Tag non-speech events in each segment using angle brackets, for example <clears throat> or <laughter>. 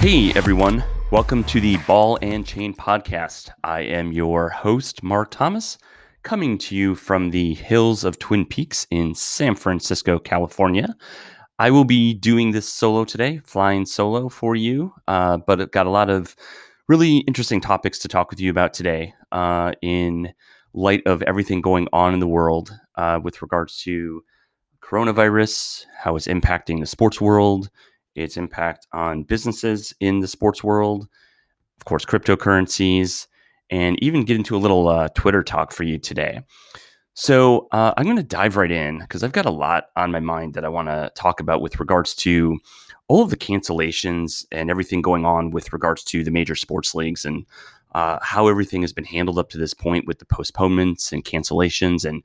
Hey, everyone. Welcome to the Ball and Chain podcast. I am your host, Mark Thomas, coming to you from the hills of Twin Peaks in San Francisco, California. I will be doing this solo today, flying solo for you, uh, but I've got a lot of really interesting topics to talk with you about today uh, in light of everything going on in the world uh, with regards to coronavirus, how it's impacting the sports world, its impact on businesses in the sports world, of course, cryptocurrencies, and even get into a little uh, Twitter talk for you today. So uh, I'm going to dive right in because I've got a lot on my mind that I want to talk about with regards to all of the cancellations and everything going on with regards to the major sports leagues and uh, how everything has been handled up to this point with the postponements and cancellations and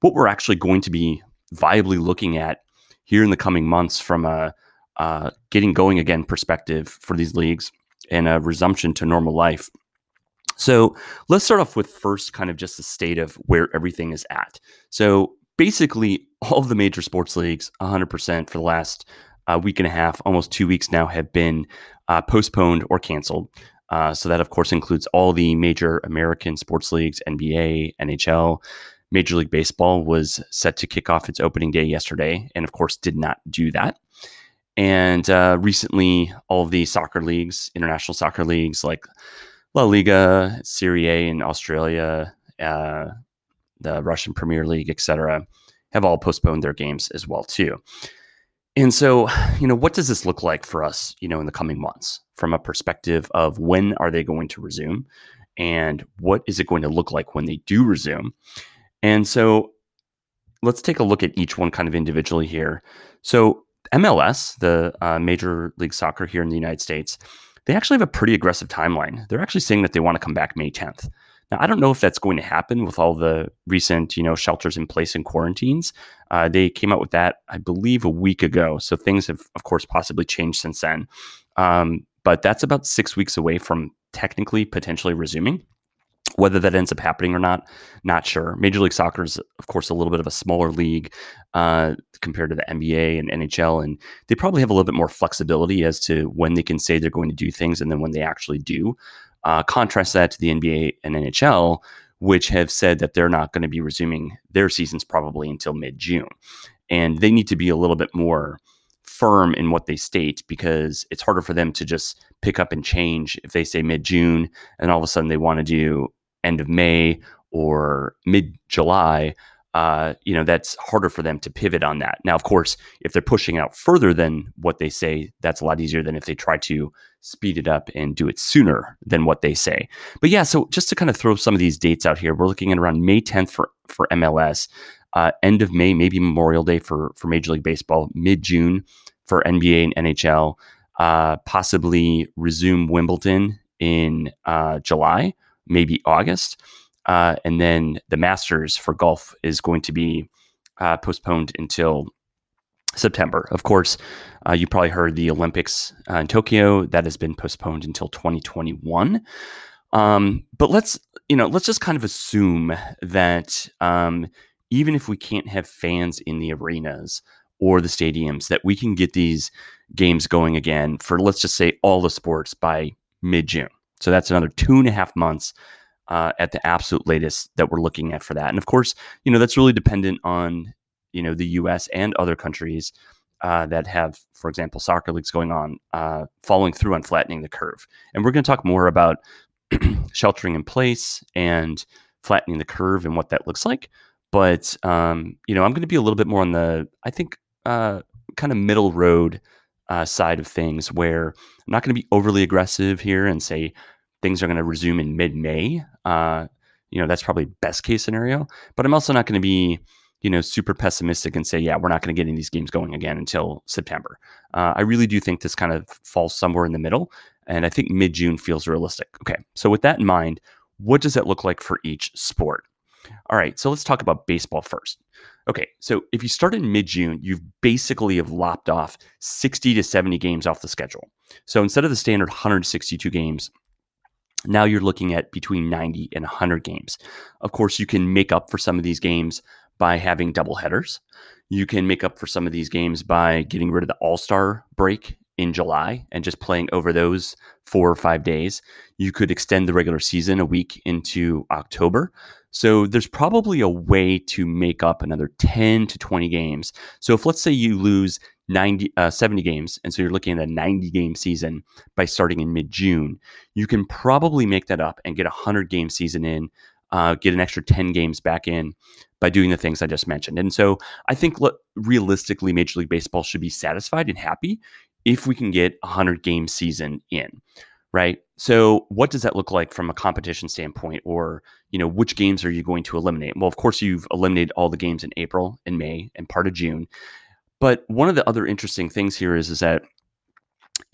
what we're actually going to be viably looking at here in the coming months from a uh, getting going again perspective for these leagues and a resumption to normal life. So let's start off with first kind of just the state of where everything is at. So basically, <laughs> all of the major sports leagues, 100% for the last uh, week and a half, almost two weeks now, have been uh, postponed or canceled. Uh, so that, of course, includes all the major American sports leagues, NBA, NHL. Major League Baseball was set to kick off its opening day yesterday, and of course, did not do that. And uh, recently, all the soccer leagues, international soccer leagues like La Liga, Serie A in Australia, uh, the Russian Premier League, etc., have all postponed their games as well too. And so, you know, what does this look like for us, you know, in the coming months from a perspective of when are they going to resume and what is it going to look like when they do resume? And so let's take a look at each one kind of individually here. So MLS, the uh, Major League Soccer here in the United States, they actually have a pretty aggressive timeline. They're actually saying that they want to come back May 10th. Now, I don't know if that's going to happen with all the recent, you know, shelters in place and quarantines. Uh, they came out with that, I believe, a week ago. So things have, of course, possibly changed since then. Um, but that's about six weeks away from technically potentially resuming. Whether that ends up happening or not, not sure. Major League Soccer is, of course, a little bit of a smaller league uh, compared to the NBA and NHL, and they probably have a little bit more flexibility as to when they can say they're going to do things and then when they actually do. Uh, contrast that to the NBA and NHL, which have said that they're not going to be resuming their seasons probably until mid June, and they need to be a little bit more firm in what they state because it's harder for them to just pick up and change if they say mid June and all of a sudden they want to do end of May or mid July, uh, you know, that's harder for them to pivot on that. Now, of course, if they're pushing out further than what they say, that's a lot easier than if they try to speed it up and do it sooner than what they say. But yeah, so just to kind of throw some of these dates out here, we're looking at around May 10th for, for MLS, uh, end of May, maybe Memorial Day for, for Major League Baseball, mid June for NBA and NHL, uh, possibly resume Wimbledon in uh, July maybe August. Uh, and then the Masters for golf is going to be uh, postponed until September. Of course, uh, you probably heard the Olympics uh, in Tokyo that has been postponed until 2021. Um, but let's you know let's just kind of assume that um, even if we can't have fans in the arenas or the stadiums, that we can get these games going again for let's just say all the sports by mid June. So that's another two and a half months uh, at the absolute latest that we're looking at for that. And of course, you know that's really dependent on you know the U.S. and other countries uh, that have, for example, soccer leagues going on, uh, following through on flattening the curve. And we're going to talk more about <clears throat> sheltering in place and flattening the curve and what that looks like. But um, you know, I'm going to be a little bit more on the, I think, uh, kind of middle road uh, side of things where I'm not going to be overly aggressive here and say things are going to resume in mid May. Uh, you know, that's probably best case scenario. But I'm also not going to be, you know, super pessimistic and say, yeah, we're not going to get any these games going again until September. Uh, I really do think this kind of falls somewhere in the middle. And I think mid June feels realistic. Okay. So, with that in mind, what does that look like for each sport? All right. So, let's talk about baseball first. Okay, so if you start in mid June, you've basically have lopped off 60 to 70 games off the schedule. So instead of the standard 162 games, now you're looking at between 90 and 100 games. Of course, you can make up for some of these games by having double headers. You can make up for some of these games by getting rid of the All Star break in July and just playing over those four or five days. You could extend the regular season a week into October. So there's probably a way to make up another 10 to 20 games. So if let's say you lose 90, uh, 70 games, and so you're looking at a 90 game season by starting in mid June, you can probably make that up and get a 100 game season in, uh, get an extra 10 games back in by doing the things I just mentioned. And so I think look, realistically, Major League Baseball should be satisfied and happy if we can get a 100 game season in right? So what does that look like from a competition standpoint or you know which games are you going to eliminate? Well of course you've eliminated all the games in april and may and part of june but one of the other interesting things here is is that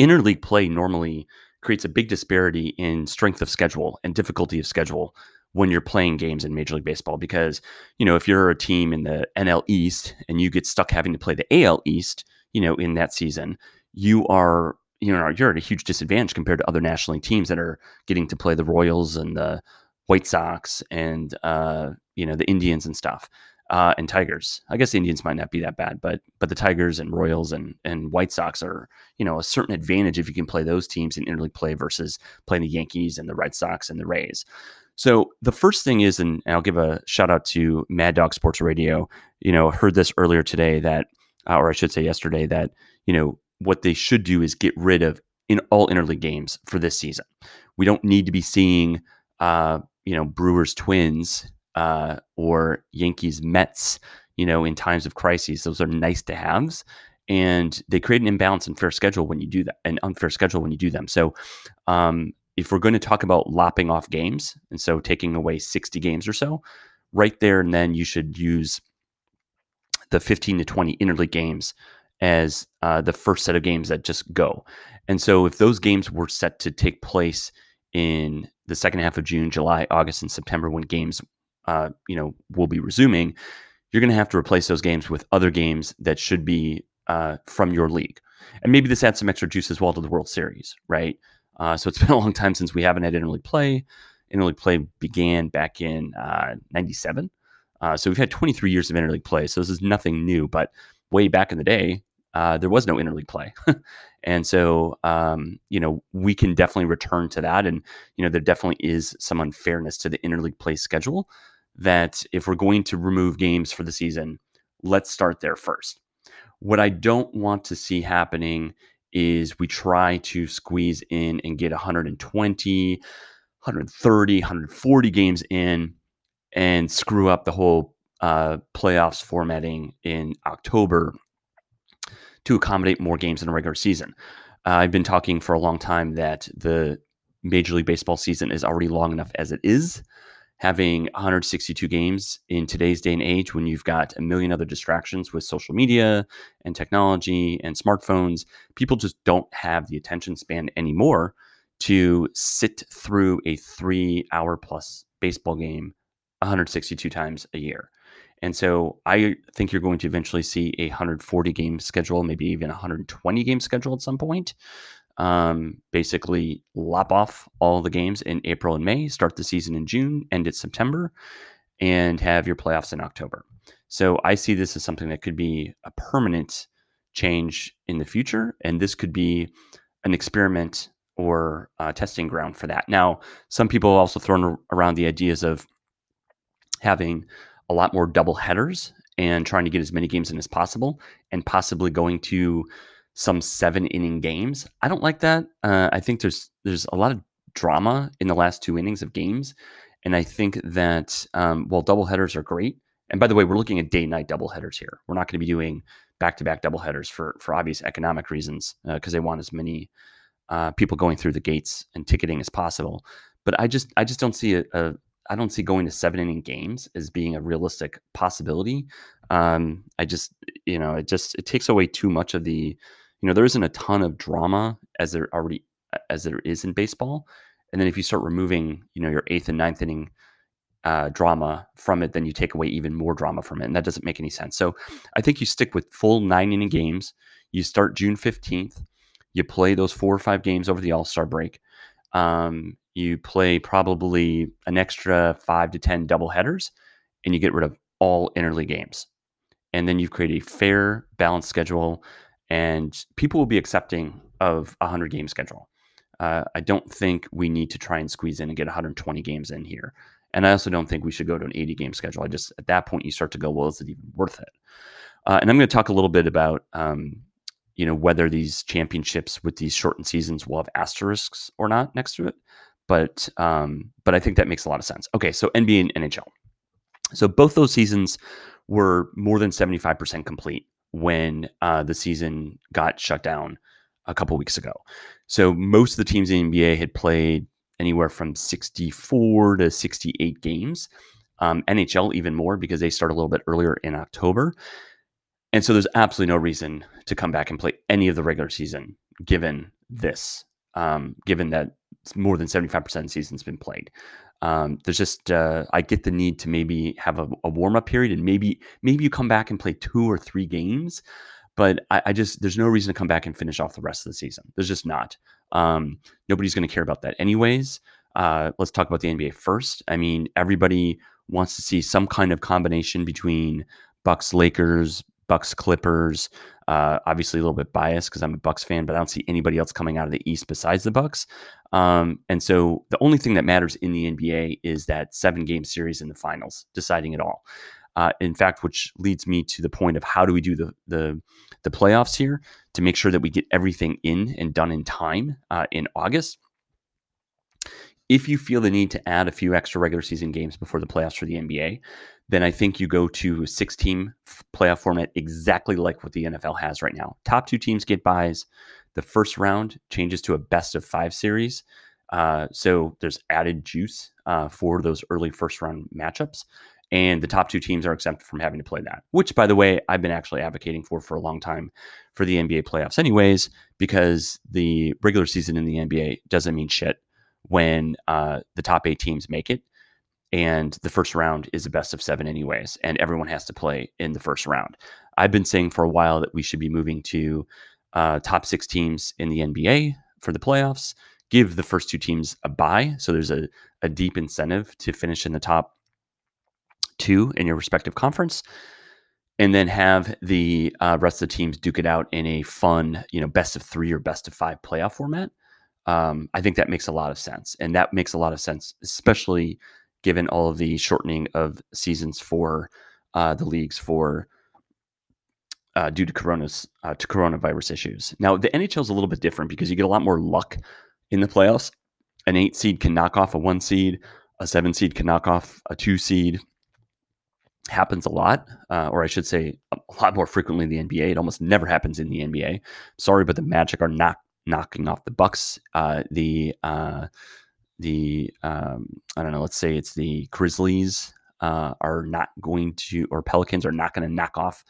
interleague play normally creates a big disparity in strength of schedule and difficulty of schedule when you're playing games in Major League Baseball because you know if you're a team in the NL East and you get stuck having to play the AL East, you know in that season, you are you know you're at a huge disadvantage compared to other National League teams that are getting to play the Royals and the White Sox and uh, you know the Indians and stuff. Uh, and Tigers. I guess the Indians might not be that bad, but but the Tigers and Royals and and White Sox are you know a certain advantage if you can play those teams in interleague play versus playing the Yankees and the Red Sox and the Rays. So the first thing is, and I'll give a shout out to Mad Dog Sports Radio. You know, heard this earlier today that, uh, or I should say yesterday that you know what they should do is get rid of in all interleague games for this season. We don't need to be seeing, uh, you know, Brewers Twins uh, or Yankees Mets, you know, in times of crises. Those are nice to haves, and they create an imbalance in fair schedule when you do that, an unfair schedule when you do them. So, um, if we're going to talk about lopping off games, and so taking away sixty games or so, right there and then you should use the fifteen to twenty interleague games as uh, the first set of games that just go. And so if those games were set to take place in the second half of June, July, August, and September, when games, uh, you know, will be resuming, you're going to have to replace those games with other games that should be uh, from your league. And maybe this adds some extra juice as well to the World Series, right? Uh, so it's <laughs> been a long time since we haven't had interleague play. Interleague play began back in '97. Uh, uh, so we've had 23 years of interleague play. So this is nothing new, but way back in the day, uh, there was no interleague play. <laughs> and so, um, you know, we can definitely return to that. And, you know, there definitely is some unfairness to the interleague play schedule that if we're going to remove games for the season, let's start there first. What I don't want to see happening is we try to squeeze in and get 120, 130, 140 games in and screw up the whole uh, playoffs formatting in October to accommodate more games in a regular season. Uh, I've been talking for a long time that the Major League Baseball season is already long enough as it is. Having 162 games in today's day and age, when you've got a million other distractions with social media and technology and smartphones, people just don't have the attention span anymore to sit through a three hour plus baseball game 162 times a year. And so I think you're going to eventually see a 140 game schedule, maybe even 120 game schedule at some point. Um, basically, lop off all the games in April and May, start the season in June, end it September, and have your playoffs in October. So I see this as something that could be a permanent change in the future. And this could be an experiment or a testing ground for that. Now, some people have also thrown around the ideas of having a lot more double headers and trying to get as many games in as possible and possibly going to some seven inning games. I don't like that. Uh, I think there's there's a lot of drama in the last two innings of games, and I think that um, while double headers are great, and by the way, we're looking at day night double headers here. We're not going to be doing back to back double headers for for obvious economic reasons because uh, they want as many uh, people going through the gates and ticketing as possible. But I just I just don't see a, a I don't see going to seven inning games as being a realistic possibility. Um, I just, you know, it just it takes away too much of the, you know, there isn't a ton of drama as there already as there is in baseball. And then if you start removing, you know, your eighth and ninth inning uh, drama from it, then you take away even more drama from it, and that doesn't make any sense. So I think you stick with full nine inning games. You start June fifteenth. You play those four or five games over the All Star break. Um, you play probably an extra five to 10 double headers, and you get rid of all interleague games. And then you create a fair, balanced schedule, and people will be accepting of a 100 game schedule. Uh, I don't think we need to try and squeeze in and get 120 games in here. And I also don't think we should go to an 80 game schedule. I just, at that point, you start to go, well, is it even worth it? Uh, and I'm going to talk a little bit about, um, you know, whether these championships with these shortened seasons will have asterisks or not next to it. But, um, but I think that makes a lot of sense. Okay, so NBA and NHL. So both those seasons were more than 75% complete when uh, the season got shut down a couple weeks ago. So most of the teams in the NBA had played anywhere from 64 to 68 games. Um, NHL even more because they start a little bit earlier in October. And so there's absolutely no reason to come back and play any of the regular season given this, um, given that more than 75% of the season's been played. Um, there's just uh, I get the need to maybe have a, a warm up period and maybe maybe you come back and play two or three games, but I, I, just there's no reason to come back and finish off the rest of the season. There's just not. Um, nobody's going to care about that anyways. Uh, let's talk about the NBA first. I mean, everybody wants to see some kind of combination between Bucks, Lakers, Bucks, Clippers. Uh, obviously, a little bit biased because I'm a Bucks fan, but I don't see anybody else coming out of the East besides the Bucks. Um, and so the only thing that matters in the NBA is that seven game series in the finals, deciding it all. Uh, in fact, which leads me to the point of how do we do the the, the playoffs here to make sure that we get everything in and done in time uh, in August. If you feel the need to add a few extra regular season games before the playoffs for the NBA, then I think you go to a six team playoff format exactly like what the NFL has right now. Top two teams get buys. The first round changes to a best of five series. Uh, so there's added juice uh, for those early first round matchups. And the top two teams are exempt from having to play that, which, by the way, I've been actually advocating for for a long time for the NBA playoffs, anyways, because the regular season in the NBA doesn't mean shit when uh, the top eight teams make it. And the first round is a best of seven, anyways, and everyone has to play in the first round. I've been saying for a while that we should be moving to uh, top six teams in the NBA for the playoffs. Give the first two teams a bye, so there's a, a deep incentive to finish in the top two in your respective conference, and then have the uh, rest of the teams duke it out in a fun, you know, best of three or best of five playoff format. Um, I think that makes a lot of sense, and that makes a lot of sense, especially given all of the shortening of seasons for uh, the leagues for uh, due to coronas uh, to coronavirus issues. Now the NHL is a little bit different because you get a lot more luck in the playoffs. An eight seed can knock off a one seed. A seven seed can knock off a two seed. Happens a lot, uh, or I should say, a lot more frequently in the NBA. It almost never happens in the NBA. Sorry, but the Magic are not knocking off the Bucks. Uh, the uh, the um, I don't know. Let's say it's the Grizzlies uh, are not going to, or Pelicans are not going to knock off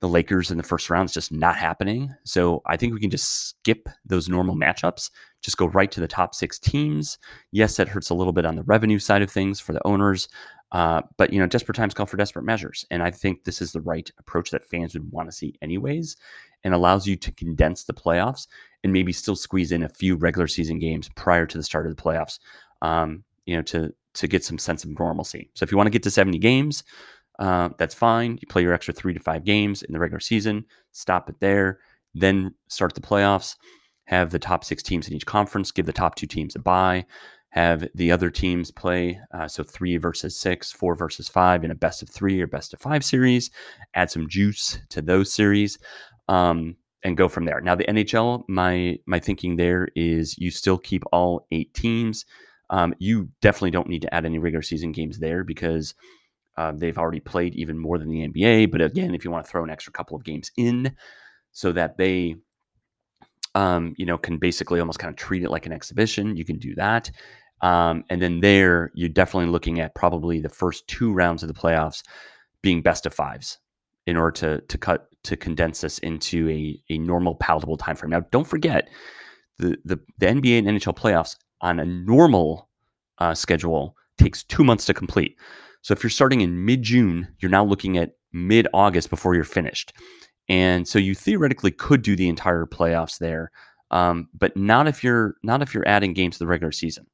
the Lakers in the first round. It's just not happening. So I think we can just skip those normal matchups, just go right to the top six teams. Yes, that hurts a little bit on the revenue side of things for the owners. Uh, but you know, desperate times call for desperate measures, and I think this is the right approach that fans would want to see, anyways, and allows you to condense the playoffs and maybe still squeeze in a few regular season games prior to the start of the playoffs. Um, you know, to to get some sense of normalcy. So if you want to get to seventy games, uh, that's fine. You play your extra three to five games in the regular season, stop it there, then start the playoffs. Have the top six teams in each conference, give the top two teams a bye, have the other teams play. Uh, so three versus six, four versus five in a best of three or best of five series. Add some juice to those series. Um, and go from there. Now the NHL, my my thinking there is you still keep all eight teams. Um, you definitely don't need to add any regular season games there because uh, they've already played even more than the NBA. But again, if you want to throw an extra couple of games in so that they, um, you know, can basically almost kind of treat it like an exhibition, you can do that. Um, and then there, you're definitely looking at probably the first two rounds of the playoffs being best of fives in order to to cut to condense this into a, a normal palatable time frame. Now, don't forget the the, the NBA and NHL playoffs on a normal uh, schedule takes two months to complete. So if you're starting in mid June, you're now looking at mid August before you're finished. And so you theoretically could do the entire playoffs there, um, but not if you're not if you're adding games to the regular season,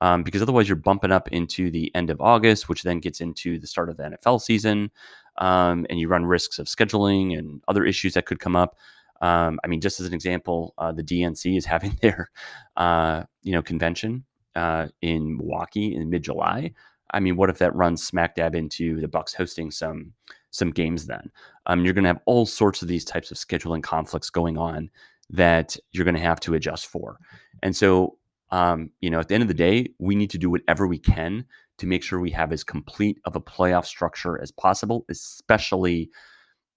um, because otherwise you're bumping up into the end of August, which then gets into the start of the NFL season, um, and you run risks of scheduling and other issues that could come up. Um, I mean, just as an example, uh, the DNC is <laughs> having their, uh, you know, convention uh, in Milwaukee in mid July. I mean, what if that runs smack dab into the Bucks hosting some some games? Then um, you're going to have all sorts of these types of scheduling conflicts going on that you're going to have to adjust for. And so, um, you know, at the end of the day, we need to do whatever we can to make sure we have as complete of a playoff structure as possible, especially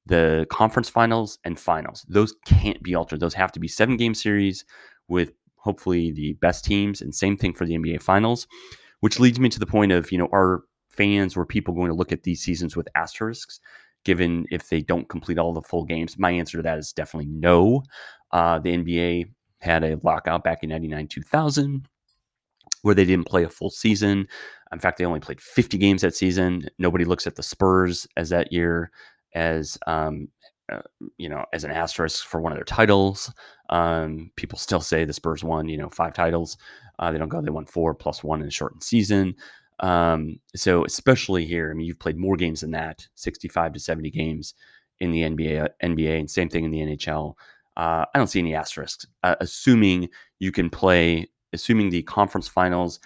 the conference finals and finals. Those can't be altered. Those have to be seven game series with hopefully the best teams, and same thing for the NBA finals, which leads me to the point of, you know, are fans or people going to look at these seasons with asterisks? Given if they don't complete all the full games, my answer to that is definitely no. Uh, the NBA had a lockout back in 99 2000 where they didn't play a full season. In fact, they only played 50 games that season. Nobody looks at the Spurs as that year as um, uh, you know as an asterisk for one of their titles. Um, people still say the Spurs won you know five titles. Uh, they don't go. They won four plus one in a shortened season. Um, so especially here, I mean, you've played more games than that, 65 to 70 games in the NBA, NBA, and same thing in the NHL. Uh, I don't see any asterisks, uh, assuming you can play, assuming the conference finals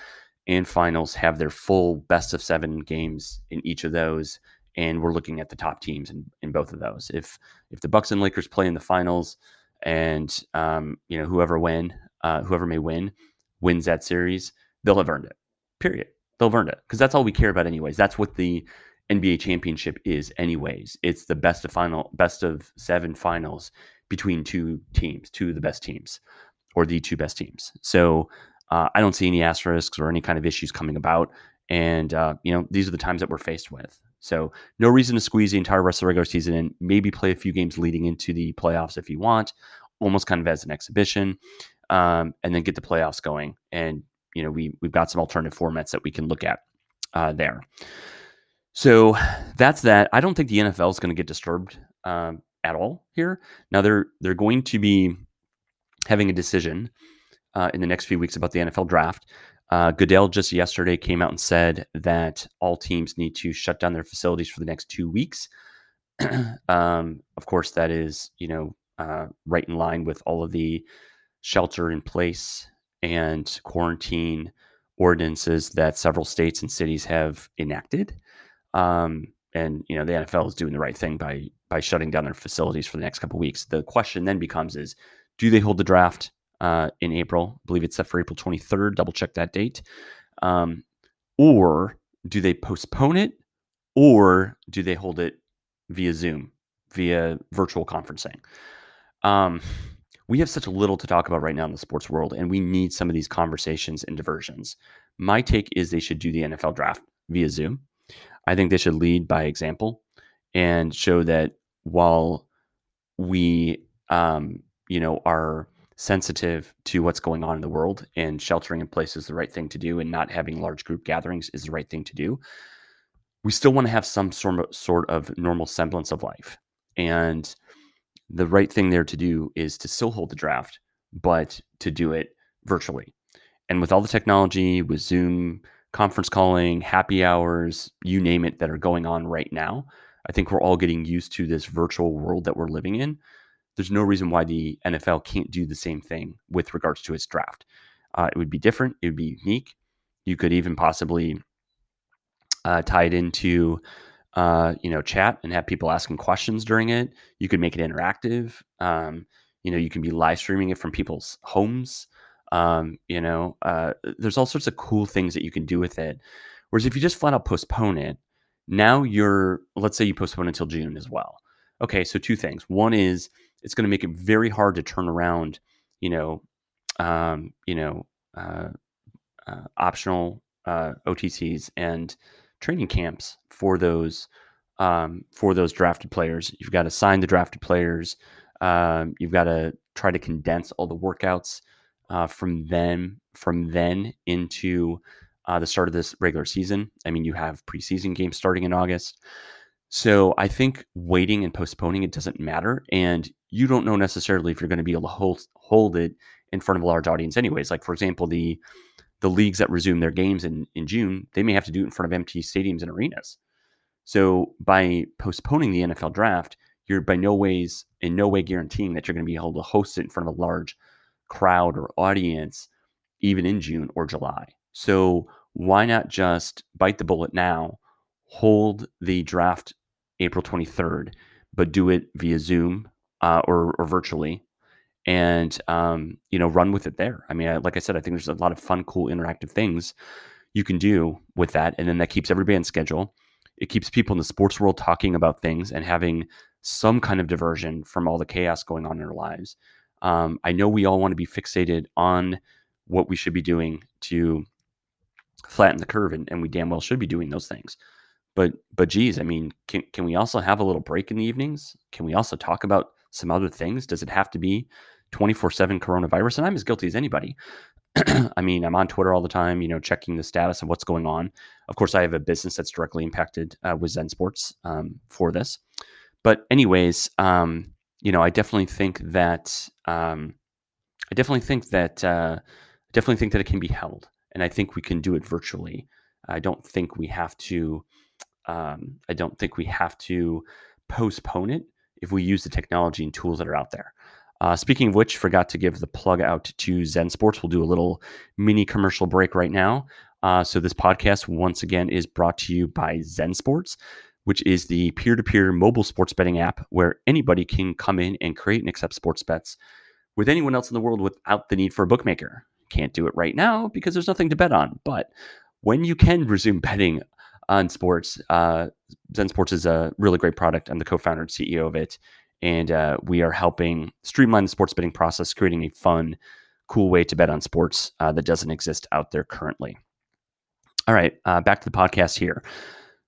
and finals have their full best of seven games in each of those and we're looking at the top teams in, in both of those. If if the Bucks and Lakers play in the finals, and um, you know whoever win, uh, whoever may win, wins that series, they'll have earned it. Period. They'll have earned it because that's all we care about, anyways. That's what the NBA championship is, anyways. It's the best of final, best of seven finals between two teams, two of the best teams, or the two best teams. So uh, I don't see any asterisks or any kind of issues coming about. And uh, you know, these are the times that we're faced with. So no reason to squeeze the entire rest of the regular season in. Maybe play a few games leading into the playoffs if you want, almost kind of as an exhibition, um, and then get the playoffs going. And you know, we we've got some alternative formats that we can look at uh, there. So that's that. I don't think the NFL is going to get disturbed um, at all here. Now they're they're going to be having a decision uh, in the next few weeks about the NFL draft. Uh, Goodell just yesterday came out and said that all teams need to shut down their facilities for the next two weeks. <clears throat> um, of course, that is you know uh, right in line with all of the shelter in place and quarantine ordinances that several states and cities have enacted. Um, and you know the NFL is doing the right thing by by shutting down their facilities for the next couple weeks. The question then becomes: Is do they hold the draft? uh, in April. I believe it's set for April 23rd. Double check that date. Um, or do they postpone it or do they hold it via Zoom, via virtual conferencing? Um, we have such little to talk about right now in the sports world, and we need some of these conversations and diversions. My take is they should do the NFL draft via Zoom. I think they should lead by example and show that while we, um, you know, are sensitive to what's going on in the world and sheltering in place is the right thing to do and not having large group gatherings is the right thing to do we still want to have some sort of, sort of normal semblance of life. And the right thing there to do is to still hold the draft but to do it virtually. And with all the technology with zoom conference calling happy hours you name it that are going on right now i think we're all getting used to this virtual world that we're living in there's no reason why the NFL can't do the same thing with regards to its draft. Uh, it would be different. It would be unique. You could even possibly uh, tie it into, uh, you know, chat and have people asking questions during it. You could make it interactive. Um, you know, you can be live streaming it from people's homes. Um, you know, uh, there's all sorts of cool things that you can do with it. Whereas if you just flat out postpone it, now you're, let's say you postpone until June as well. Okay, so two things. One is it's going to make it very hard to turn around, you know, um, you know, uh, uh, optional uh, OTAs and training camps for those um, for those drafted players. You've got to sign the drafted players. Um, you've got to try to condense all the workouts uh, from then from then into uh, the start of this regular season. I mean, you have preseason games starting in August. So I think waiting and postponing it doesn't matter. And you don't know necessarily if you're going to be able to hold, hold it in front of a large audience anyways. Like for example, the the leagues that resume their games in, in June, they may have to do it in front of empty stadiums and arenas. So by postponing the NFL draft, you're by no ways, in no way guaranteeing that you're going to be able to host it in front of a large crowd or audience, even in June or July. So why not just bite the bullet now, hold the draft April 23rd, but do it via Zoom uh, or, or virtually and um, you know run with it there. I mean, I, like I said, I think there's a lot of fun, cool, interactive things you can do with that, and then that keeps everybody on schedule. It keeps people in the sports world talking about things and having some kind of diversion from all the chaos going on in their lives. Um, I know we all want to be fixated on what we should be doing to flatten the curve, and, and we damn well should be doing those things. But but geez, I mean, can can we also have a little break in the evenings? Can we also talk about some other things? Does it have to be 24 7 coronavirus. And I'm as guilty as anybody. <clears throat> I mean, I'm on Twitter all the time, you know, checking the status of what's going on. Of course, I have a business that's directly impacted uh, with Zen Sports um, for this. But, anyways, um, you know, I definitely think that um, I definitely think that uh, I definitely think that it can be held, and I think we can do it virtually. I don't think we have to. Um, I don't think we have to postpone it if we use the technology and tools that are out there. Uh, speaking of which, forgot to give the plug out to Zen Sports. We'll do a little mini commercial break right now. Uh, so this podcast once again is brought to you by Zen Sports, which is the peer-to-peer mobile sports betting app where anybody can come in and create and accept sports bets with anyone else in the world without the need for a bookmaker. Can't do it right now because there's nothing to bet on. But when you can resume <laughs> betting on sports, uh, Zen Sports is a really great product. I'm the co-founder and CEO of it and uh, we are helping streamline the sports betting process, creating a fun, cool way to bet on sports uh, that doesn't exist out there currently. All right, uh, back to the podcast here.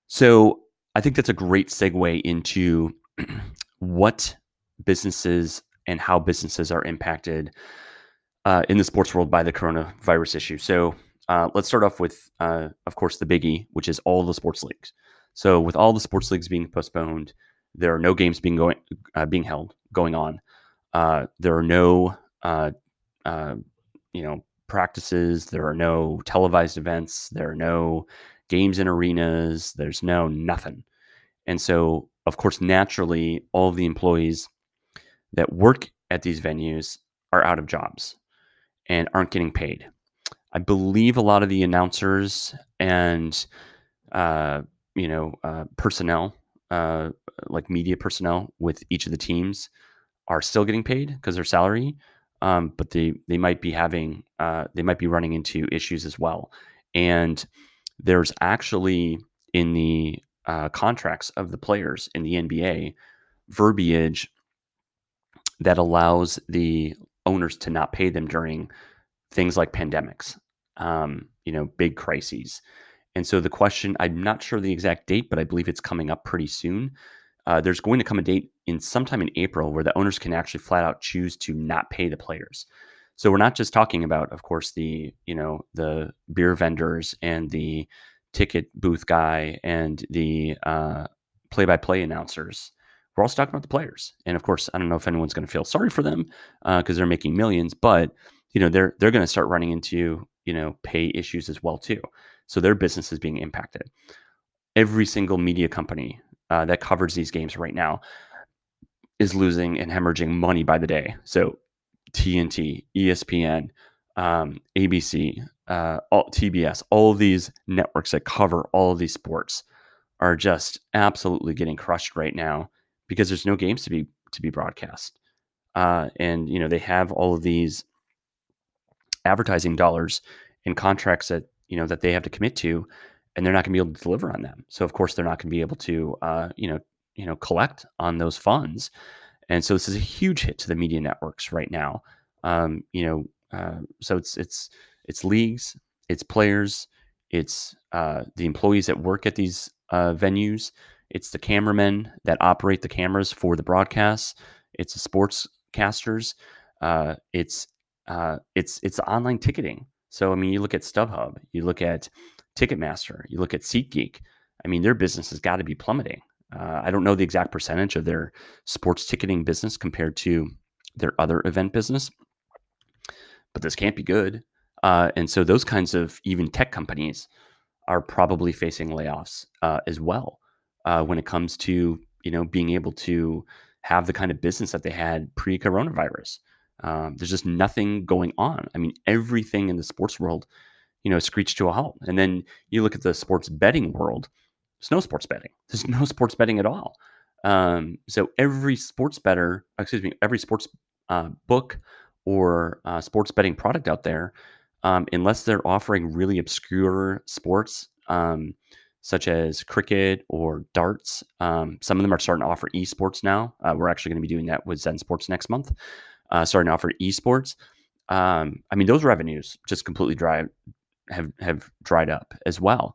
So I think that's a great segue into <clears throat> what businesses and how businesses are impacted uh, in the sports world by the coronavirus issue. So uh, let's start off with, uh, of course, the biggie, which is all the sports leagues. So with all the sports leagues being postponed, there are no games being going uh, being held going on. Uh, there are no uh, you know practices. There are no televised events. There are no games in arenas. There's no nothing. And so, of course, naturally, all of the employees that work at these venues are out of jobs and aren't getting paid. I believe a lot of the announcers and uh, you know uh, personnel uh, like media personnel with each of the teams are still getting paid because their salary, um, but they they might be having uh, they might be running into issues as well. And there's actually in the uh, contracts of the players in the NBA verbiage that allows the owners to not pay them during things like pandemics, um, you know, big crises. And so the question, I'm not sure the exact date, but I believe it's coming up pretty soon. Uh, there's going to come a date in sometime in April where the owners can actually flat out choose to not pay the players. So we're not just talking about, of course, the you know the beer vendors and the ticket booth guy and the uh, play-by-play announcers. We're also talking about the players, and of course, I don't know if anyone's going to feel sorry for them because uh, they're making millions, but you know they're they're going to start running into you know pay issues as well too. So their business is being impacted. Every single media company uh, that covers these games right now is losing and hemorrhaging money by the day. So TNT, ESPN, um, ABC, uh, all, TBS, all of these networks that cover all of these sports are just absolutely getting crushed right now because there's no games to be to be broadcast. Uh, and you know they have all of these advertising dollars and contracts that you know that they have to commit to, and they're not going to be able to deliver on them. So of course they're not going to be able to uh, you know you know collect on those funds, and so this is a huge hit to the media networks right now. Um, you know, uh, so it's it's it's leagues, it's players, it's uh, the employees that work at these uh, venues, it's the cameramen that operate the cameras for the broadcasts, it's the sportscasters, uh, it's uh, it's it's online ticketing. So, I mean, you look at StubHub, you look at Ticketmaster, you look at SeatGeek. I mean, their business has got to be plummeting. Uh, I don't know the exact percentage of their sports ticketing business compared to their other event business, but this can't be good. Uh, and so, those kinds of even tech companies are probably facing layoffs uh, as well uh, when it comes to you know being able to have the kind of business that they had pre-coronavirus. Um, there's just nothing going on. I mean, everything in the sports world, you know, screeched to a halt. And then you look at the sports betting world. No sports betting. There's no sports betting at all. Um, so every sports bettor, excuse me, every sports uh, book or uh, sports betting product out there, um, unless they're offering really obscure sports, um, such as cricket or darts. Um, some of them are starting to offer esports now. Uh, we're actually going to be doing that with Zen Sports next month, uh, starting to offer esports. Um, I mean, those revenues just completely dry have have dried up as well.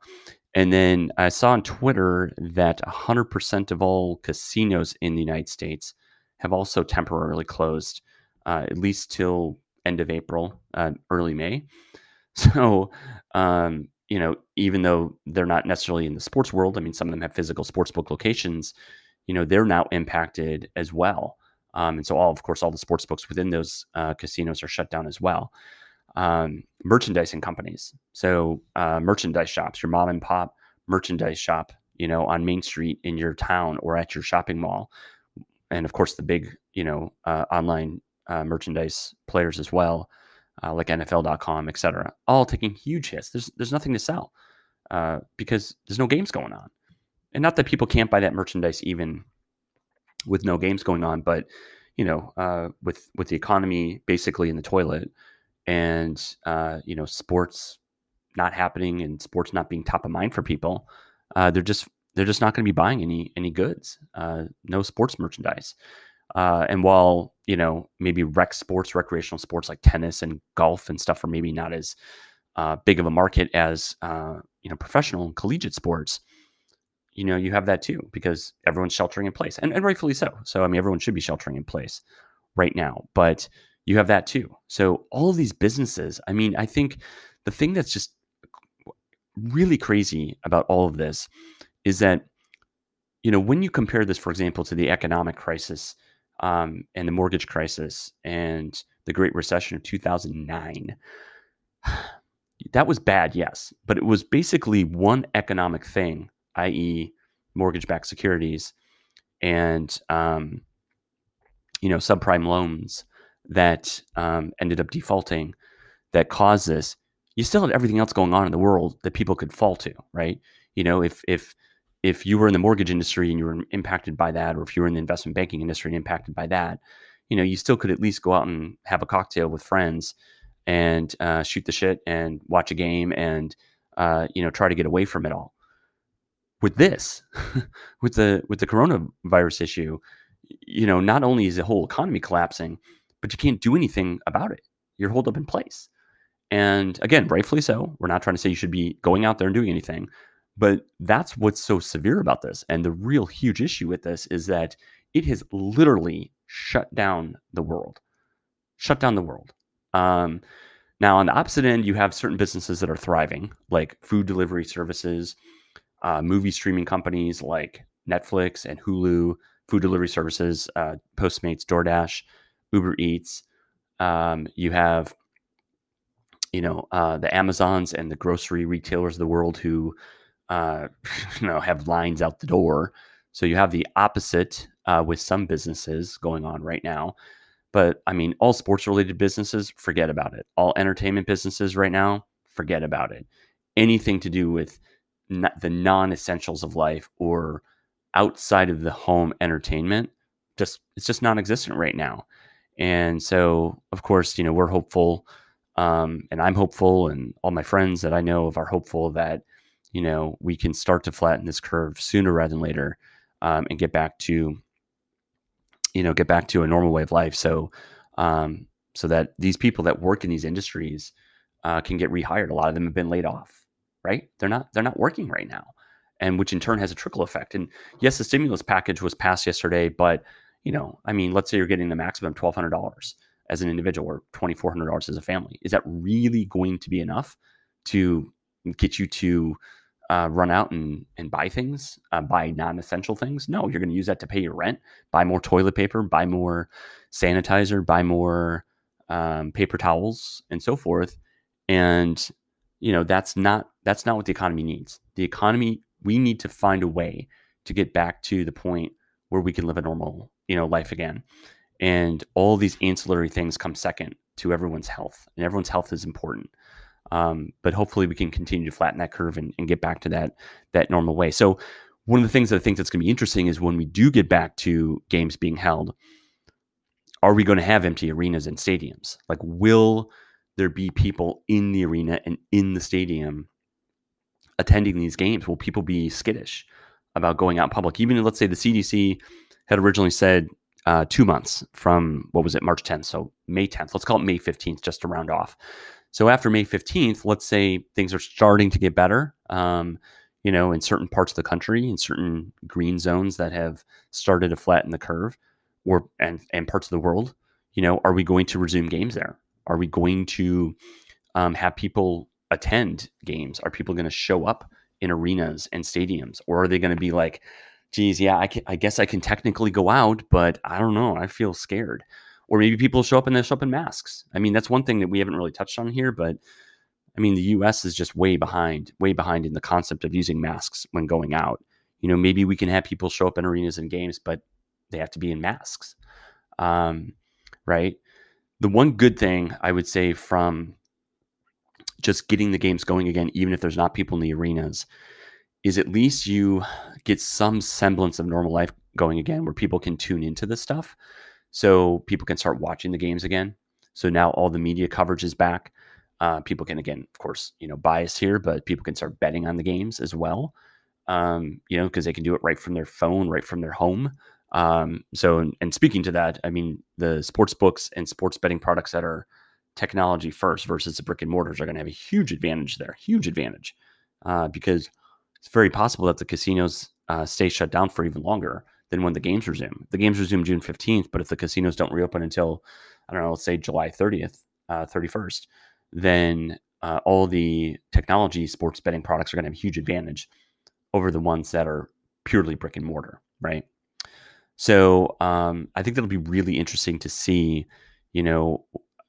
And then I saw on Twitter that 100% of all casinos in the United States have also temporarily closed, uh, at least till end of April, uh, early May. <laughs> So, um, you know, even though they're not necessarily in the sports world, I mean, some of them have physical sportsbook locations, you know, they're now impacted as well. Um, and so, all of course, all the sports books within those uh, casinos are shut down as well um, merchandising companies. So uh, merchandise shops, your mom and pop merchandise shop, you know, on Main Street in your town or at your shopping mall, and of course the big, you know, uh, online uh, merchandise players as well, uh, like NFL.com, etc. all taking huge hits. There's there's nothing to sell uh, because there's no games going on, and not that people can't buy that merchandise even with no games going on, but you know, uh, with with the economy basically in the toilet and uh, you know sports not happening and sports not being top of mind for people, uh, they're just they're just not going to be buying any any goods. Uh, no sports merchandise. Uh, and while you know maybe rec sports, recreational sports like tennis and golf and stuff are maybe not as uh, big of a market as uh, you know professional and collegiate sports, you know you have that too because everyone's sheltering in place and, and rightfully so. So I mean everyone should be sheltering in place right now, but you have that too. So all of these businesses, I mean, I think the thing that's just really crazy about all of this is that you know when you compare this, for example, to the economic crisis um, and the mortgage crisis and the Great Recession of 2009. <sighs> That was bad, yes, but it was basically one economic thing, i.e., mortgage-backed securities and um, you know subprime loans that um, ended up defaulting that caused this, you still had everything else going on in the world that people could fall to, right? You know, if if if you were in the mortgage industry and you were impacted by that, or if you were in the investment banking industry and impacted by that, you know, you still could at least go out and have a cocktail with friends and uh, shoot the shit and watch a game and uh, you know try to get away from it all. With this, <laughs> with the with the coronavirus issue, you know, not only is the whole economy collapsing, but you can't do anything about it. You're holed up in place. And again, rightfully so. We're not trying to say you should be going out there and doing anything, but that's what's so severe about this. And the real huge issue with this is that it has literally shut down the world. Shut down the world. Um, now, on the opposite end, you have certain businesses that are thriving, like food delivery services, uh, movie streaming companies like Netflix and Hulu, food delivery services, uh, Postmates, DoorDash. Uber Eats. Um, you have, you know, uh, the Amazons and the grocery retailers of the world who, uh, <laughs> you know, have lines out the door. So you have the opposite uh, with some businesses going on right now. But I mean, all sports related businesses, forget about it. All entertainment businesses right now, forget about it. Anything to do with the non essentials of life or outside of the home entertainment, just it's just non existent right now. And so, of course, you know, we're hopeful, um, and I'm hopeful, and all my friends that I know of are hopeful that, you know, we can start to flatten this curve sooner rather than later um, and get back to, you know, get back to a normal way of life. So, um, so that these people that work in these industries uh, can get rehired. A lot of them have been laid off, right? They're not, they're not working right now. And which in turn has a trickle effect. And yes, the stimulus package was passed yesterday, but you know, I mean, let's say you're getting the maximum twelve hundred dollars as an individual or twenty four hundred dollars as a family. Is that really going to be enough to get you to uh, run out and and buy things, uh, buy non essential things? No, you're going to use that to pay your rent, buy more toilet paper, buy more sanitizer, buy more um, paper towels, and so forth. And you know that's not that's not what the economy needs. The economy we need to find a way to get back to the point where we can live a normal, you know, life again. And all these ancillary things come second to everyone's health, and everyone's health is important. Um, but hopefully, we can continue to flatten that curve and, and get back to that that normal way. So, one of the things that I think that's going to be interesting is when we do get back to games being held, are we going to have empty arenas and stadiums? Like, will there be people in the arena and in the stadium attending these games? Will people be skittish about going out public? Even let's say the CDC had originally said uh, two months from what was it, March 10th, so May 10th. Let's call it May 15th, just to round off. So after May 15th, let's say things are starting to get better. Um, you know, in certain parts of the country, in certain green zones that have started to flatten the curve, or and and parts of the world, you know, are we going to resume games there? Are we going to um, have people attend games? Are people going to show up in arenas and stadiums, or are they going to be like, geez, yeah, I, can, I guess I can technically go out, but I don't know. I feel scared. Or maybe people show up and they show up in masks. I mean, that's one thing that we haven't really touched on here, but I mean, the US is just way behind, way behind in the concept of using masks when going out. You know, maybe we can have people show up in arenas and games, but they have to be in masks. Um, right. The one good thing I would say from just getting the games going again, even if there's not people in the arenas, is at least you get some semblance of normal life going again where people can tune into this stuff. So people can start watching the games again. So now all the media coverage is back. Uh, people can, again, of course, you know, bias here, but people can start betting on the games as well. Um, you know, because they can do it right from their phone, right from their home. Um, so, and speaking to that, I mean, the sports books and sports betting products that are technology first versus the brick and mortars are going to have a huge advantage there, huge advantage, uh, because it's very possible that the casinos uh, stay shut down for even longer than when the games resume. The games resume June 15th, but if the casinos don't reopen until, I don't know, let's say July 30th, uh, 31st, then uh, all the technology sports betting products are going to have a huge advantage over the ones that are purely brick and mortar, right? So um, I think that'll be really interesting to see, you know,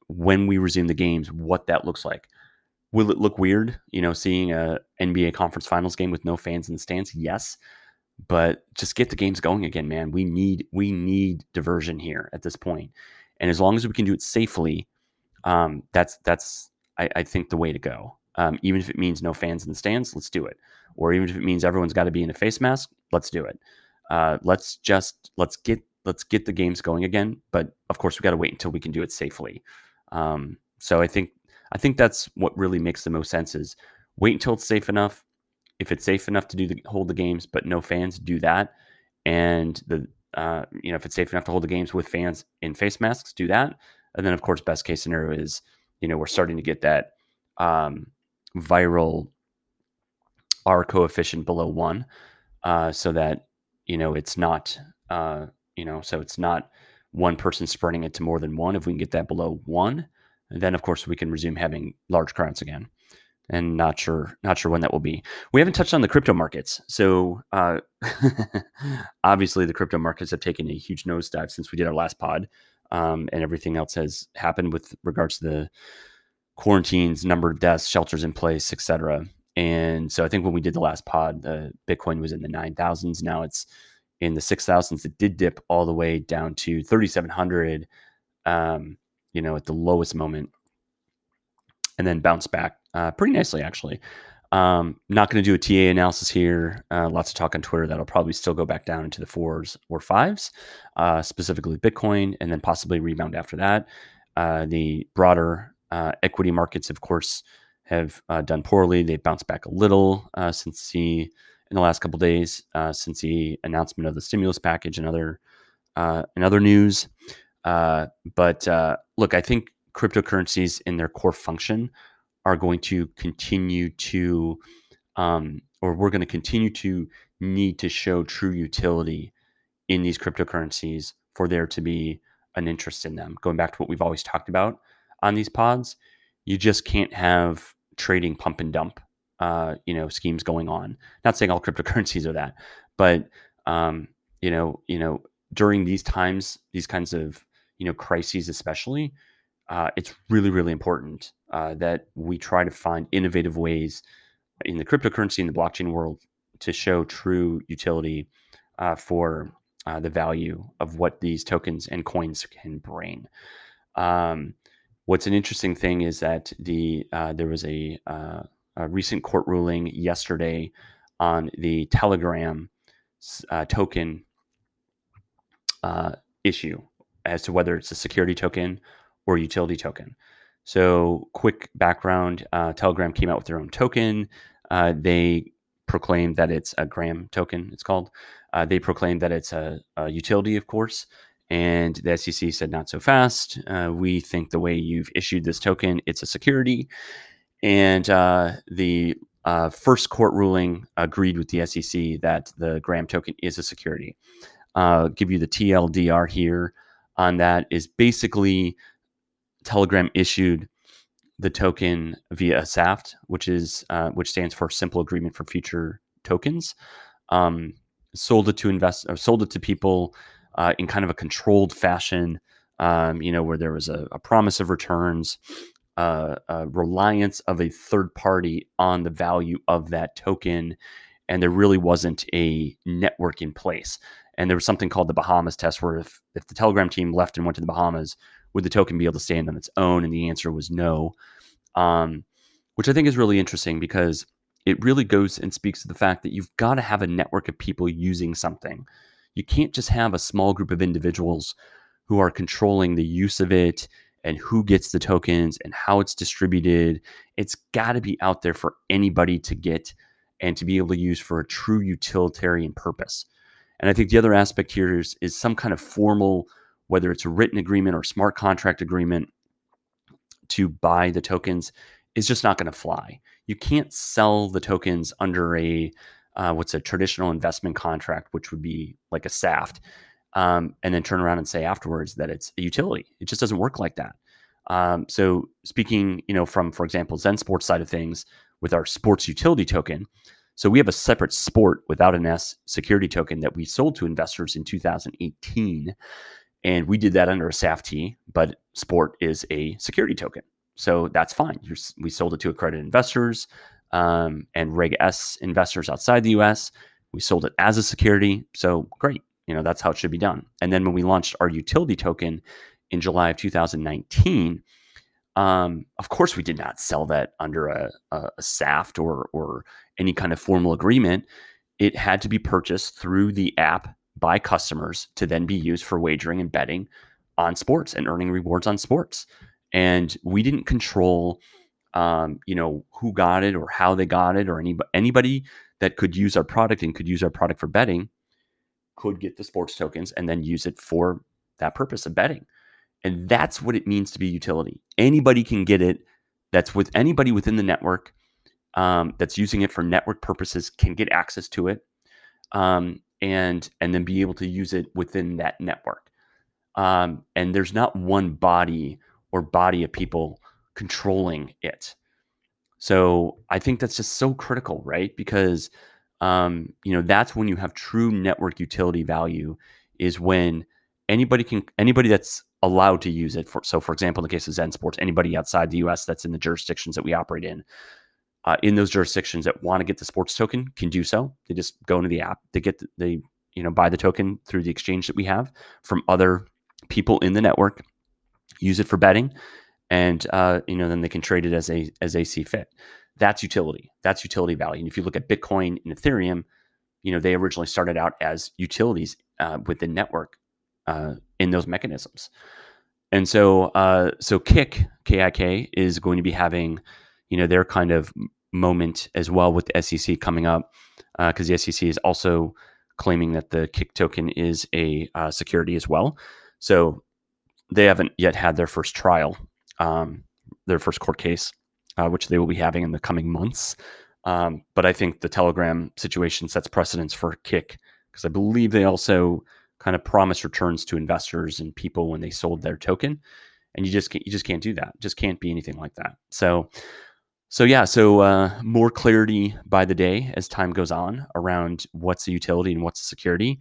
when we resume the games, what that looks like. Will it look weird, you know, seeing a NBA conference finals game with no fans in the stands? Yes, but just get the games going again, man. We need we need diversion here at this point, and as long as we can do it safely, um, that's that's I, I, think the way to go. Um, even if it means no fans in the stands, let's do it. Or even if it means everyone's got to be in a face mask, let's do it. Uh, let's just let's get let's get the games going again. But of course, we got to wait until we can do it safely. Um, so I think I think that's what really makes the most sense is wait until it's safe enough. If it's safe enough to do the hold the games, but no fans, do that. And the uh, you know if it's safe enough to hold the games with fans in face masks, do that. And then of course, best case scenario is you know we're starting to get that um, viral R coefficient below one, uh, so that you know it's not uh, you know so it's not one person spreading it to more than one. If we can get that below one, then of course we can resume having large crowds again. And not sure, not sure when that will be. We haven't touched on the crypto markets, so uh, <laughs> obviously the crypto markets have taken a huge nosedive since we did our last pod, um, and everything else has happened with regards to the quarantines, number of deaths, shelters in place, etc. And so I think when we did the last pod, the Bitcoin was in the nine thousands. Now it's in the 6000s it did dip all the way down to 3700 um, you know at the lowest moment and then bounce back uh, pretty nicely actually. Um, not going to do a ta analysis here. Uh, lots of talk on twitter that'll probably still go back down into the fours or fives uh, specifically bitcoin and then possibly rebound after that. Uh, the broader uh, equity markets of course have uh, done poorly. They bounced back a little since the in the last couple days uh, since the announcement of the stimulus package and other uh, and other news. Uh, but uh, look, I think cryptocurrencies in their core function are going to continue to, um, or we're going to continue to need to show true utility in these cryptocurrencies for there to be an interest in them. Going back to what we've always talked about on these pods, you just can't have trading pump and dump uh, you know schemes going on. Not saying all <laughs> cryptocurrencies are that, but um, you know, you know, during these times, these kinds of you know crises, especially, uh, it's really really important uh, that we try to find innovative ways in the cryptocurrency and the blockchain world to show true utility uh, for uh, the value of what these tokens and coins can bring. Um, what's an interesting thing is that the uh, there was a, uh, a, recent court ruling yesterday on the Telegram uh, token issue as to whether it's a security token or utility token. So, quick background uh, Telegram came out with their own token. Uh, they proclaimed that it's a Gram token, it's called. Uh, they proclaimed that it's a, a, utility, of course. And the SEC said, not so fast. Uh, we think the way you've issued this token, it's a security. And uh, the uh, first court ruling agreed with the SEC that the Gram token is a security. give you the TLDR here on that is basically Telegram issued the token via SAFT, which is uh, which stands for Simple Agreement for Future Tokens. Um, sold it to invest or sold it to people uh, in kind of a controlled fashion. Um, you know, where there was a, a promise of returns, uh, a reliance of a third party on the value of that token, and there really wasn't a network in place. And there was something called the Bahamas test, where if if the Telegram team left and went to the Bahamas, would the token be able to stand on its own? And the answer was no, um, which I think is really interesting because it really goes and speaks to the fact that you've got to have a network of people using something. You can't just have a small group of individuals who are controlling the use of it and who gets the tokens and how it's distributed. It's got to be out there for anybody to get and to be able to use for a true utilitarian purpose. And I think the other aspect here is, is some kind of formal whether it's a written agreement or smart contract agreement to buy the tokens is just not going to fly. You can't sell the tokens under a uh, what's a traditional investment contract, which would be like a SAFT, um, and then turn around and say afterwards that it's a utility. It just doesn't work like that. Um, so speaking, you know, from for example Zen Sports side of things with our sports utility token, so we have a separate sport without an S security token that we sold to investors in 2018. And we did that under a SAFT, but Sport is a security token. So that's fine. You're, we sold it to accredited investors um, and Reg S investors outside the US. We sold it as a security. So great. You know, that's how it should be done. And then when we launched our utility token in July of 2019, um, of course, we did not sell that under a, a, a SAFT or, or any kind of formal agreement. It had to be purchased through the app by customers to then be used for wagering and betting on sports and earning rewards on sports. And we didn't control, um, you know, who got it or how they got it or any, anybody that could use our product and could use our product for betting could get the sports tokens and then use it for that purpose of betting. And that's what it means to be utility. Anybody can get it. That's with anybody within the network um, that's using it for network purposes can get access to it. Um, and and then be able to use it within that network. Um, and there's not one body or body of people controlling it. So I think that's just so critical, right? Because um, you know that's when you have true network utility value is when anybody can anybody that's allowed to use it for so for example in the case of zen sports anybody outside the us that's in the jurisdictions that we operate in uh, in those jurisdictions that want to get the sports token can do so. They just go into the app. They get the, they you know buy the token through the exchange that we have from other people in the network. Use it for betting, and uh, you know then they can trade it as a as they see fit. That's utility. That's utility value. And if you look at Bitcoin and Ethereum, you know they originally started out as utilities uh, within network uh, in those mechanisms. And so uh, so Kik KIK is going to be having you know their kind of moment as well with the SEC coming up because uh, the SEC is also claiming that the Kik token is a uh, security as well. So they haven't yet had their first trial, um, their first court case, uh, which they will be having in the coming months. Um, but I think the Telegram situation sets precedence for Kik because I believe they also kind of promised returns to investors and people when they sold their token, and you just can't, you just can't do that. Just can't be anything like that. So so yeah, so uh, more clarity by the day as time goes on around what's a utility and what's a security.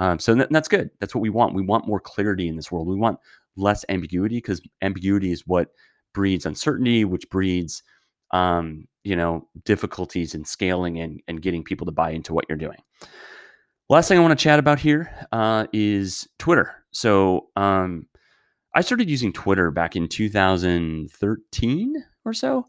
Um, so th- that's good. That's what we want. We want more clarity in this world. We want less ambiguity because ambiguity is what breeds uncertainty, which breeds um, you know difficulties in scaling and, and getting people to buy into what you're doing. Last thing I want to chat about here uh, is Twitter. So um, I started using Twitter back in 2013 or so,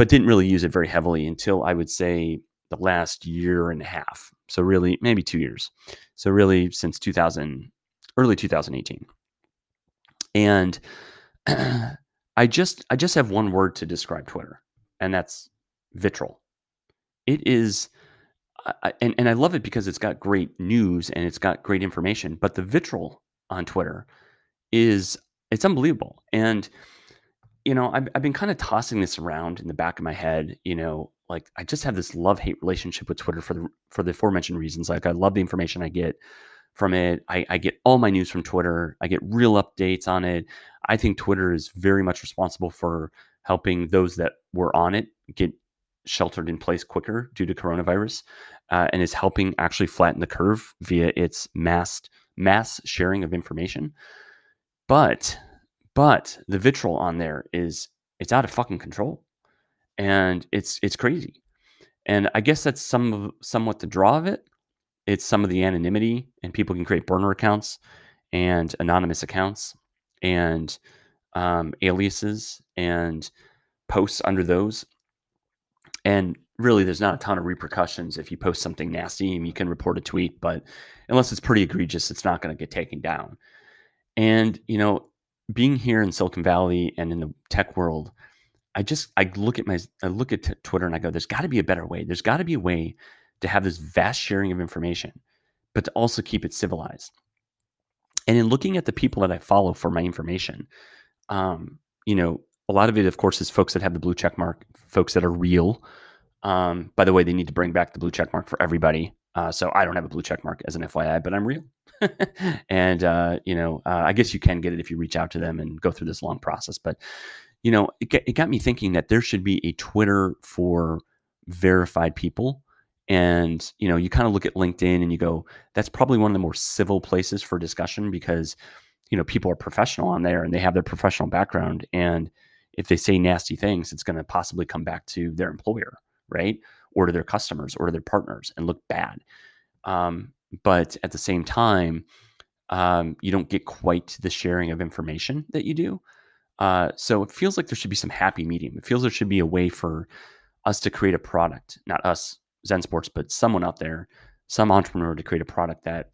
but didn't really use it very heavily until I would say the last year and a half. So really, maybe two years. So really, since 2000, early 2018, and <clears throat> I just I just have one word to describe Twitter, and that's vitriol. It is I, and, and I love it because it's got great news and it's got great information. But the vitriol on Twitter is it's unbelievable. And you know, I've, I've been kind of tossing this around in the back of my head. You know, like I just have this love hate relationship with Twitter for the for the aforementioned reasons. Like I love the information I get from it. I, I get all my news from Twitter. I get real updates on it. I think Twitter is very much responsible for helping those that were on it get sheltered in place quicker due to coronavirus uh, and is helping actually flatten the curve via its mass mass sharing of information. But but the vitriol on there is it's out of fucking control, and it's it's crazy. And I guess that's some of somewhat the draw of it. It's some of the anonymity, and people can create burner accounts and anonymous accounts and um, aliases and posts under those and really, there's not a ton of repercussions if you post something nasty and you can report a tweet, but unless it's pretty egregious, it's not going to get taken down. And, you know, being here in Silicon Valley and in the tech world, I just I look at my I look at t- Twitter and I go, there's got to be a better way. There's got to be a way to have this vast sharing of information, but to also keep it civilized. And in looking at the people that I follow for my information, um, you know, a lot of it, of course, is folks that have the blue check mark, folks that are real. Um, by the way, they need to bring back the blue check mark for everybody. Uh, so I don't have a blue check mark as an FYI, but I'm real. <laughs> and uh, you know, uh, I guess you can get it if you reach out to them and go through this long process. But you know, it, it got me thinking that there should be a Twitter for verified people. And you know, you kind of look at LinkedIn and you go, that's probably one of the more civil places for discussion because you know people are professional on there and they have their professional background and if they say nasty things, it's going to possibly come back to their employer, right? Or to their customers or to their partners and look bad. Um, but at the same time, um, you don't get quite the sharing of information that you do. Uh, so it feels like there should be some happy medium. It feels there should be a way for us to create a product, not us, Zen Sports, but someone out there, some entrepreneur to create a product that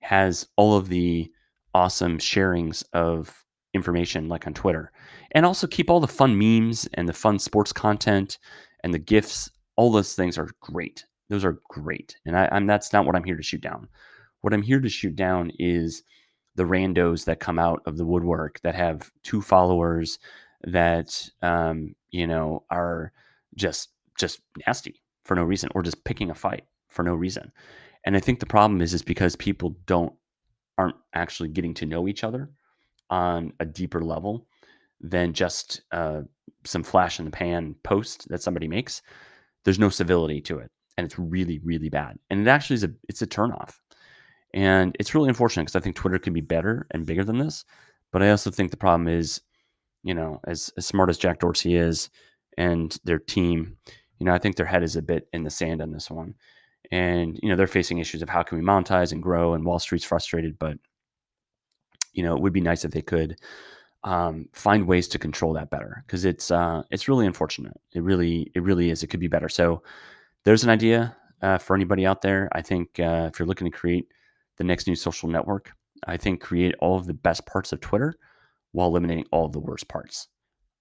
has all of the awesome sharings of information like on Twitter. And also keep all the fun memes and the fun sports content and the gifs. All those things are great. Those are great. And I, am that's not what I'm here to shoot down. What I'm here to shoot down is the randos that come out of the woodwork that have two followers that um, you know are just just nasty for no reason or just picking a fight for no reason. And I think the problem is is because people don't aren't actually getting to know each other on a deeper level than just uh, some flash in the pan post that somebody makes. There's no civility to it, and it's really, really bad. And it actually is a it's a turnoff, and it's really unfortunate because I think Twitter could be better and bigger than this. But I also think the problem is, you know, as as smart as Jack Dorsey is and their team, you know, I think their head is a bit in the sand on this one. And you know, they're facing issues of how can we monetize and grow, and Wall Street's frustrated, but you know, it would be nice if they could um, find ways to control that better because it's uh, it's really unfortunate. It really it really is. It could be better. So there's an idea uh, for anybody out there. I think uh, if you're looking to create the next new social network, I think create all of the best parts of Twitter while eliminating all of the worst parts.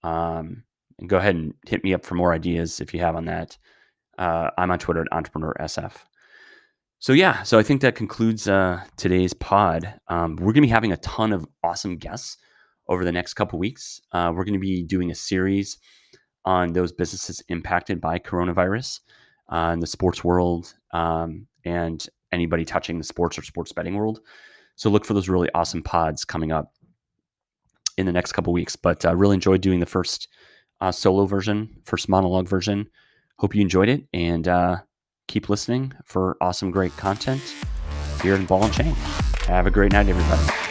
Um, and go ahead and hit me up for more ideas if you have on that. Uh, I'm on Twitter at Entrepreneur SF. So yeah, so I think that concludes uh, today's pod. Um, we're to be having a ton of awesome guests over the next couple weeks. Uh, we're going to be doing a series on those businesses impacted by coronavirus uh, in the sports world um, and anybody touching the sports or sports betting world. So look for those really awesome pods coming up in the next couple weeks. But uh, really enjoyed doing the first uh, solo version, first monologue version. Hope you enjoyed it and uh, keep listening for awesome, great content here in Ball and Chain. Have a great night, everybody.